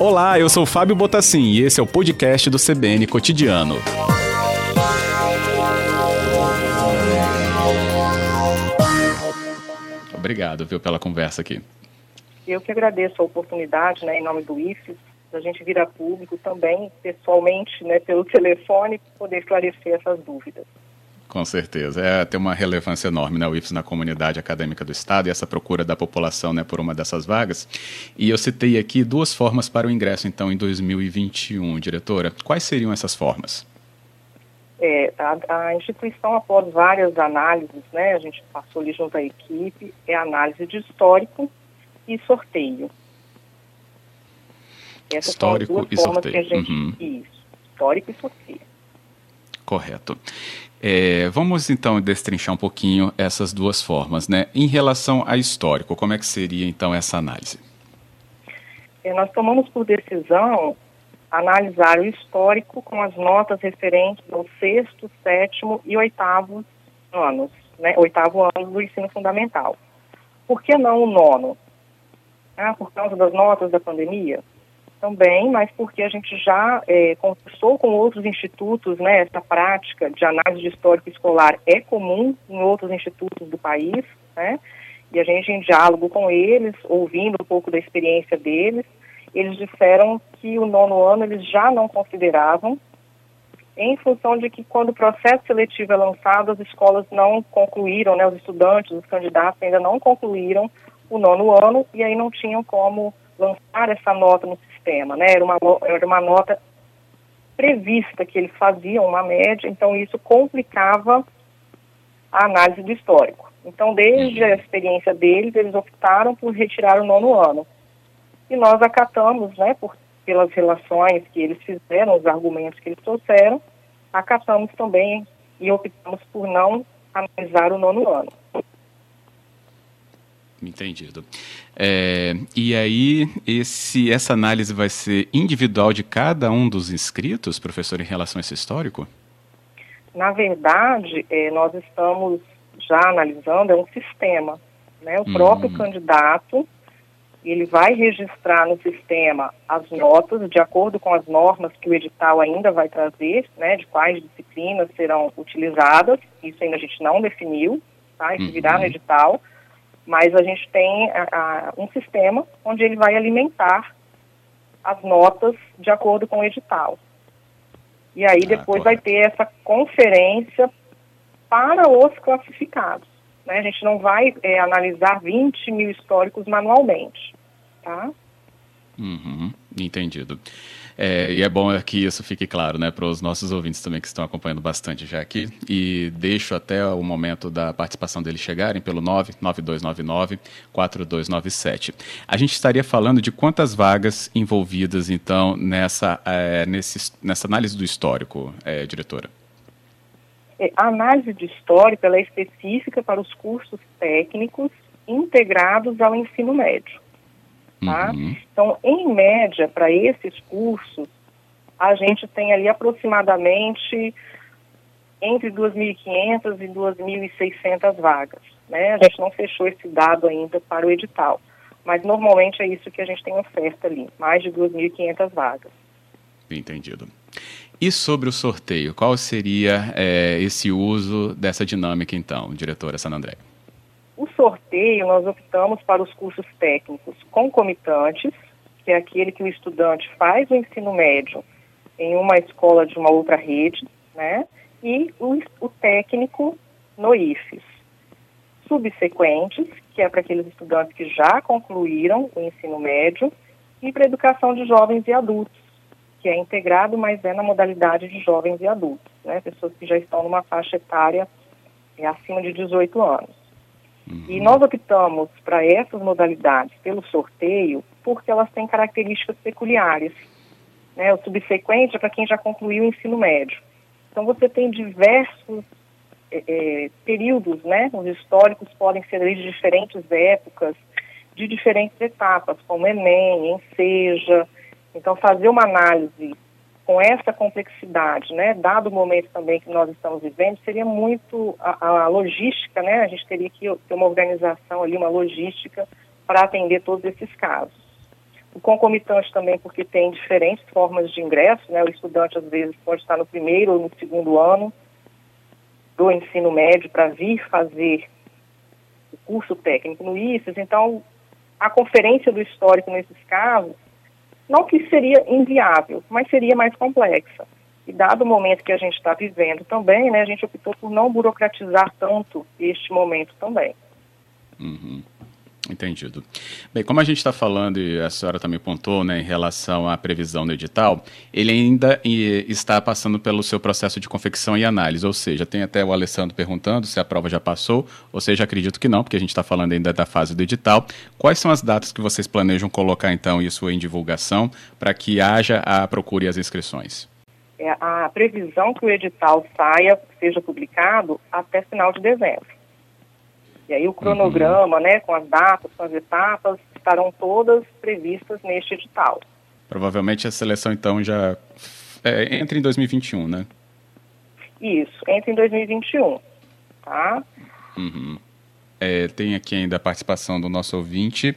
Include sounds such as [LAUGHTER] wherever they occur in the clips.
Olá, eu sou Fábio Botassin e esse é o podcast do CBN Cotidiano. Obrigado, viu, pela conversa aqui. Eu que agradeço a oportunidade, né, em nome do IFES, da gente vir a público também, pessoalmente, né, pelo [LAUGHS] telefone, poder esclarecer essas dúvidas. Com certeza. É, tem uma relevância enorme, né, o IFES na comunidade acadêmica do Estado e essa procura da população né, por uma dessas vagas. E eu citei aqui duas formas para o ingresso, então, em 2021. Diretora, quais seriam essas formas? É, a, a, instituição, após várias análises, né, a gente passou ali junto à equipe, é análise de histórico e sorteio. Essas histórico e sorteio. Gente, uhum. Isso, histórico e sorteio. Correto. É, vamos então destrinchar um pouquinho essas duas formas, né? Em relação a histórico, como é que seria então essa análise? É, nós tomamos por decisão analisar o histórico com as notas referentes ao sexto, sétimo e oitavo anos, né? Oitavo ano do ensino fundamental. Por que não o nono? Ah, por causa das notas da pandemia? Também, mas porque a gente já é, conversou com outros institutos, né, essa prática de análise de histórico escolar é comum em outros institutos do país, né, e a gente em diálogo com eles, ouvindo um pouco da experiência deles, eles disseram que o nono ano eles já não consideravam, em função de que quando o processo seletivo é lançado, as escolas não concluíram, né, os estudantes, os candidatos ainda não concluíram o nono ano e aí não tinham como lançar essa nota no sistema, né? Era uma, era uma nota prevista que eles faziam uma média, então isso complicava a análise do histórico. Então, desde a experiência deles, eles optaram por retirar o nono ano. E nós acatamos, né, por, pelas relações que eles fizeram, os argumentos que eles trouxeram, acatamos também e optamos por não analisar o nono ano. Entendido. É, e aí, esse, essa análise vai ser individual de cada um dos inscritos, professor, em relação a esse histórico? Na verdade, é, nós estamos já analisando, é um sistema. Né? O próprio hum. candidato, ele vai registrar no sistema as notas, de acordo com as normas que o edital ainda vai trazer, né, de quais disciplinas serão utilizadas, isso ainda a gente não definiu, tá? isso virá no uhum. edital mas a gente tem a, a, um sistema onde ele vai alimentar as notas de acordo com o edital. E aí ah, depois vai ter essa conferência para os classificados. Né? A gente não vai é, analisar 20 mil históricos manualmente, tá? Uhum, entendido. É, e é bom que isso fique claro né, para os nossos ouvintes também que estão acompanhando bastante já aqui. E deixo até o momento da participação deles chegarem pelo 99299-4297. A gente estaria falando de quantas vagas envolvidas, então, nessa, é, nesse, nessa análise do histórico, é, diretora? É, a análise de histórico é específica para os cursos técnicos integrados ao ensino médio. Tá? Uhum. Então, em média, para esses cursos, a gente tem ali aproximadamente entre 2.500 e 2.600 vagas. Né? A gente não fechou esse dado ainda para o edital, mas normalmente é isso que a gente tem oferta ali, mais de 2.500 vagas. Entendido. E sobre o sorteio, qual seria é, esse uso dessa dinâmica, então, diretora Sanandré? O sorteio, nós optamos para os cursos técnicos concomitantes, que é aquele que o estudante faz o ensino médio em uma escola de uma outra rede, né? E o, o técnico no IFES. Subsequentes, que é para aqueles estudantes que já concluíram o ensino médio, e para a educação de jovens e adultos, que é integrado, mas é na modalidade de jovens e adultos, né? Pessoas que já estão numa faixa etária é, acima de 18 anos. Uhum. E nós optamos para essas modalidades pelo sorteio porque elas têm características peculiares. Né? O subsequente é para quem já concluiu o ensino médio. Então você tem diversos é, períodos, né? Os históricos podem ser de diferentes épocas, de diferentes etapas, como Enem, Enseja. Então fazer uma análise com essa complexidade, né, dado o momento também que nós estamos vivendo, seria muito a, a, logística, né, a gente teria que ter uma organização ali, uma logística para atender todos esses casos. O concomitante também porque tem diferentes formas de ingresso, né? O estudante às vezes pode estar no primeiro ou no segundo ano do ensino médio para vir fazer o curso técnico no IFES, então a conferência do histórico nesses casos, não que seria inviável, mas seria mais complexa. E dado o momento que a gente está vivendo também, né, a gente optou por não burocratizar tanto este momento também. Uhum. Entendido. Bem, como a gente está falando, e a senhora também pontou, né, em relação à previsão do edital, ele ainda está passando pelo seu processo de confecção e análise, ou seja, tem até o Alessandro perguntando se a prova já passou, ou seja, acredito que não, porque a gente está falando ainda da fase do edital. Quais são as datas que vocês planejam colocar, então, isso em divulgação, para que haja a procura e as inscrições? É a previsão que o edital saia, seja publicado, até final de dezembro. E aí o cronograma, uhum. né, com as datas, com as etapas, estarão todas previstas neste edital. Provavelmente a seleção, então, já é, entra em 2021, né? Isso, entra em 2021, tá? Uhum. É, tem aqui ainda a participação do nosso ouvinte.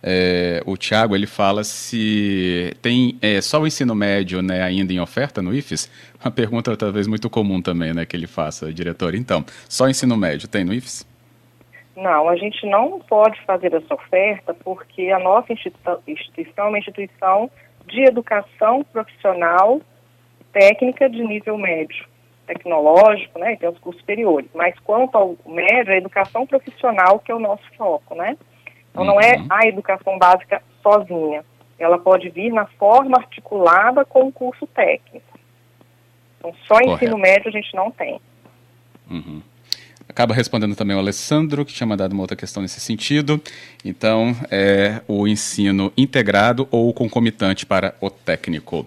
É, o Tiago, ele fala se tem é, só o ensino médio né, ainda em oferta no IFES. Uma pergunta talvez muito comum também, né, que ele faça, diretor. Então, só ensino médio tem no IFES? Não, a gente não pode fazer essa oferta porque a nossa instituição é uma instituição de educação profissional técnica de nível médio, tecnológico, né, e tem os cursos superiores. Mas quanto ao médio, é a educação profissional que é o nosso foco, né? Então não é uhum. a educação básica sozinha. Ela pode vir na forma articulada com o curso técnico. Então só Correto. ensino médio a gente não tem. Uhum. Acaba respondendo também o Alessandro, que tinha mandado uma outra questão nesse sentido. Então, é o ensino integrado ou concomitante para o técnico.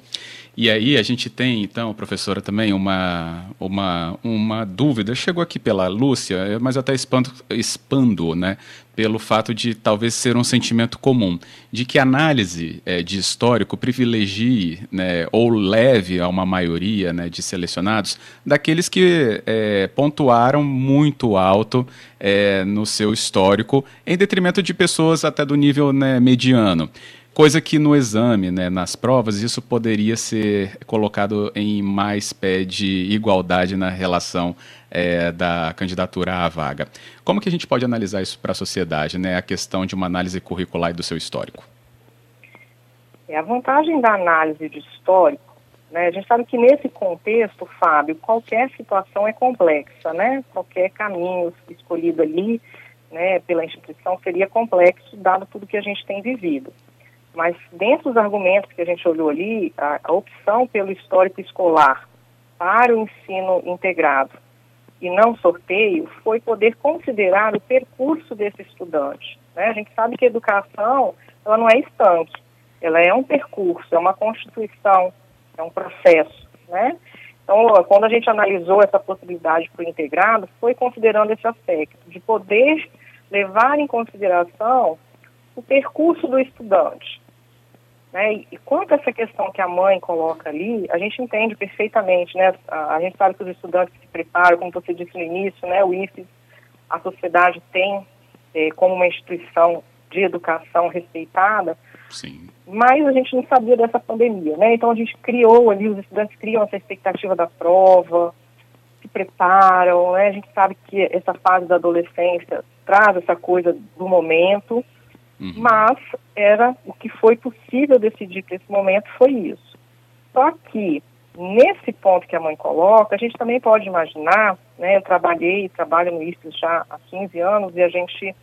E aí a gente tem, então, professora, também uma, uma, uma dúvida. Chegou aqui pela Lúcia, mas eu até expando, expando né, pelo fato de talvez ser um sentimento comum, de que análise é, de histórico privilegie né, ou leve a uma maioria né, de selecionados daqueles que é, pontuaram muito alto é, no seu histórico, em detrimento de pessoas até do nível né, mediano. Coisa que no exame, né, nas provas, isso poderia ser colocado em mais pé de igualdade na relação é, da candidatura à vaga. Como que a gente pode analisar isso para a sociedade, né, a questão de uma análise curricular e do seu histórico? É, a vantagem da análise de histórico, né, a gente sabe que nesse contexto, Fábio, qualquer situação é complexa, né, qualquer caminho escolhido ali, né, pela instituição seria complexo, dado tudo que a gente tem vivido. Mas dentro dos argumentos que a gente olhou ali, a, a opção pelo histórico escolar para o ensino integrado e não sorteio foi poder considerar o percurso desse estudante. Né? A gente sabe que a educação ela não é estanque, ela é um percurso, é uma constituição, é um processo. Né? Então, quando a gente analisou essa possibilidade para o integrado, foi considerando esse aspecto de poder levar em consideração o percurso do estudante. Né? E quanto a essa questão que a mãe coloca ali, a gente entende perfeitamente, né? A, a gente sabe que os estudantes se preparam, como você disse no início, né? O IFES, a sociedade tem é, como uma instituição de educação respeitada, Sim. mas a gente não sabia dessa pandemia, né? Então a gente criou ali, os estudantes criam essa expectativa da prova, se preparam, né? A gente sabe que essa fase da adolescência traz essa coisa do momento, Uhum. Mas era o que foi possível decidir para esse momento foi isso. Só que nesse ponto que a mãe coloca, a gente também pode imaginar, né? Eu trabalhei, trabalho no IFES já há 15 anos e a gente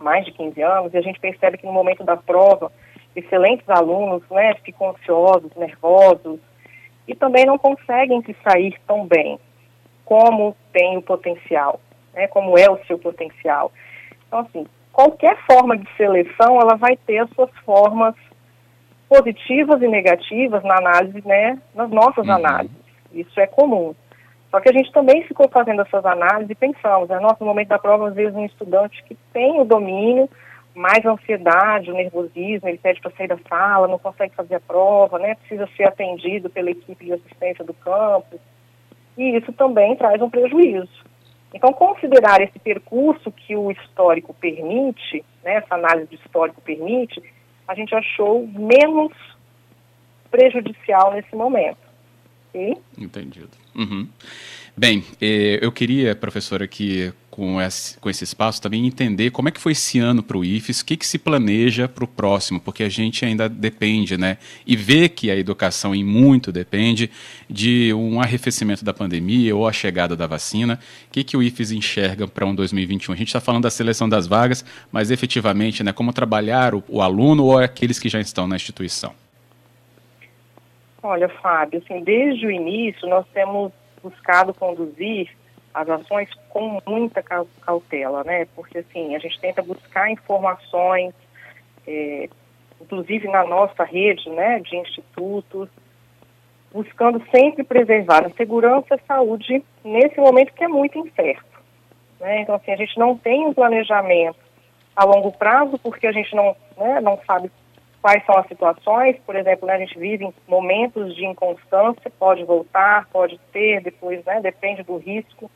mais de 15 anos e a gente percebe que no momento da prova, excelentes alunos, né, ficam ansiosos, nervosos e também não conseguem se sair tão bem como tem o potencial, né, como é o seu potencial. Então, assim, qualquer forma de seleção, ela vai ter as suas formas positivas e negativas na análise, né, nas nossas uhum. análises. Isso é comum. Só que a gente também ficou fazendo essas análises e pensamos, né, nosso no momento da prova, às vezes um estudante que tem o domínio, mais ansiedade, o nervosismo, ele pede para sair da sala, não consegue fazer a prova, né, precisa ser atendido pela equipe de assistência do campus. E isso também traz um prejuízo. Então, considerar esse percurso que o histórico permite, né, essa análise do histórico permite, a gente achou menos prejudicial nesse momento. Okay? Entendido. Uhum. Bem, eh, eu queria, professora, que com esse, com esse espaço também entender como é que foi esse ano para o IFES, o que, que se planeja para o próximo, porque a gente ainda depende, né? E vê que a educação em muito depende de um arrefecimento da pandemia ou a chegada da vacina. O que, que o IFES enxerga para um 2021? A gente está falando da seleção das vagas, mas efetivamente, né, como trabalhar o, o aluno ou aqueles que já estão na instituição? Olha, Fábio, assim, desde o início nós temos buscado conduzir as ações com muita cautela, né? Porque assim, a gente tenta buscar informações, é, inclusive na nossa rede, né, de institutos, buscando sempre preservar a segurança e a saúde nesse momento que é muito incerto. Né? Então, assim, a gente não tem um planejamento a longo prazo, porque a gente não, né, não sabe quais são as situações, por exemplo, né, a gente vive em momentos de inconstância, pode voltar, pode ter, depois, né, depende do risco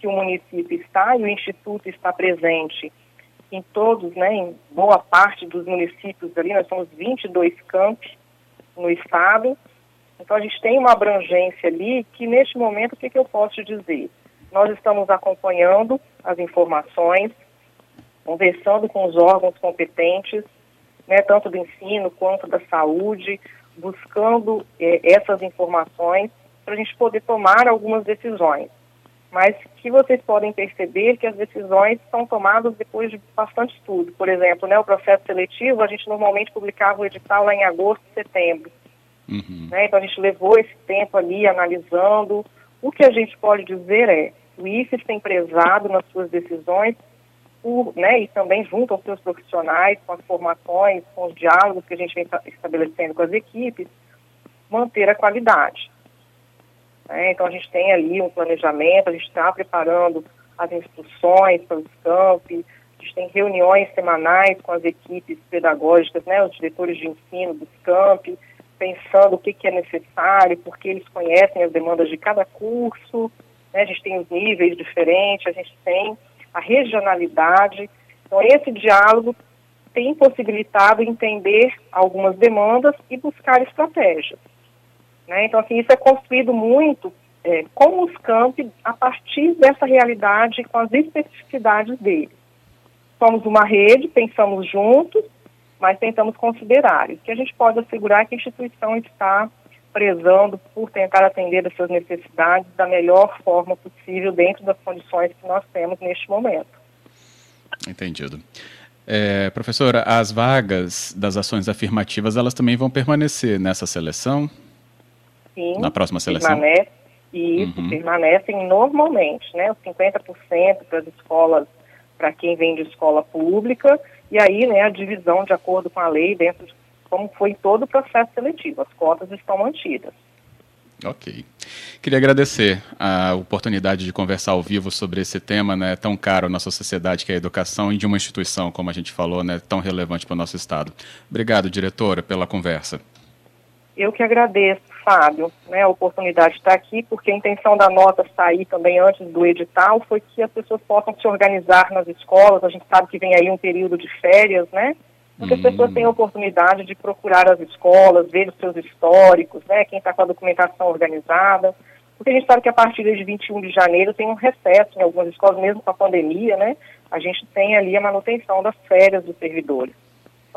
que o município está e o Instituto está presente em todos, né, em boa parte dos municípios ali, nós somos 22 campi no estado, então a gente tem uma abrangência ali que neste momento, o que, que eu posso dizer? Nós estamos acompanhando as informações, conversando com os órgãos competentes, né, tanto do ensino quanto da saúde, buscando eh, essas informações para a gente poder tomar algumas decisões. Mas que vocês podem perceber que as decisões são tomadas depois de bastante estudo. Por exemplo, né, o processo seletivo, a gente normalmente publicava o edital lá em agosto, setembro. Uhum. Né, então a gente levou esse tempo ali analisando. O que a gente pode dizer é, o IFES tem prezado nas suas decisões por, né, e também junto aos seus profissionais, com as formações, com os diálogos que a gente vem estabelecendo com as equipes, manter a qualidade. É, então a gente tem ali um planejamento, a gente está preparando as instruções para os campi, a gente tem reuniões semanais com as equipes pedagógicas, né, os diretores de ensino dos campi, pensando o que, que é necessário, porque eles conhecem as demandas de cada curso, né, a gente tem os níveis diferentes, a gente tem a regionalidade. Então, esse diálogo tem possibilitado entender algumas demandas e buscar estratégias. Né? Então, assim, isso é construído muito é, com os campi a partir dessa realidade, com as especificidades deles. Somos uma rede, pensamos juntos, mas tentamos considerar. O que a gente pode assegurar é que a instituição está prezando por tentar atender as suas necessidades da melhor forma possível dentro das condições que nós temos neste momento. Entendido. É, professora, as vagas das ações afirmativas, elas também vão permanecer nessa seleção? Sim. Na próxima seleção? Permanece, isso, uhum. permanecem normalmente, né? Os 50% para as escolas, para quem vem de escola pública, e aí, né, a divisão de acordo com a lei dentro de como foi todo o processo seletivo. As cotas estão mantidas. Ok. Queria agradecer a oportunidade de conversar ao vivo sobre esse tema né, tão caro à nossa sociedade, que é a educação, e de uma instituição, como a gente falou, né, tão relevante para o nosso Estado. Obrigado, diretora, pela conversa. Eu que agradeço, Fábio, né, a oportunidade de estar aqui, porque a intenção da nota sair também antes do edital foi que as pessoas possam se organizar nas escolas. A gente sabe que vem aí um período de férias, né? porque as pessoas têm a oportunidade de procurar as escolas, ver os seus históricos, né, quem está com a documentação organizada, porque a gente sabe que a partir de 21 de janeiro tem um recesso em algumas escolas, mesmo com a pandemia, né, a gente tem ali a manutenção das férias dos servidores.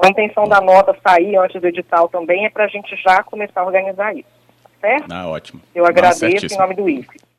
A intenção da nota sair antes do edital também é para a gente já começar a organizar isso, certo? Ah, ótimo. Eu agradeço em nome do IFE.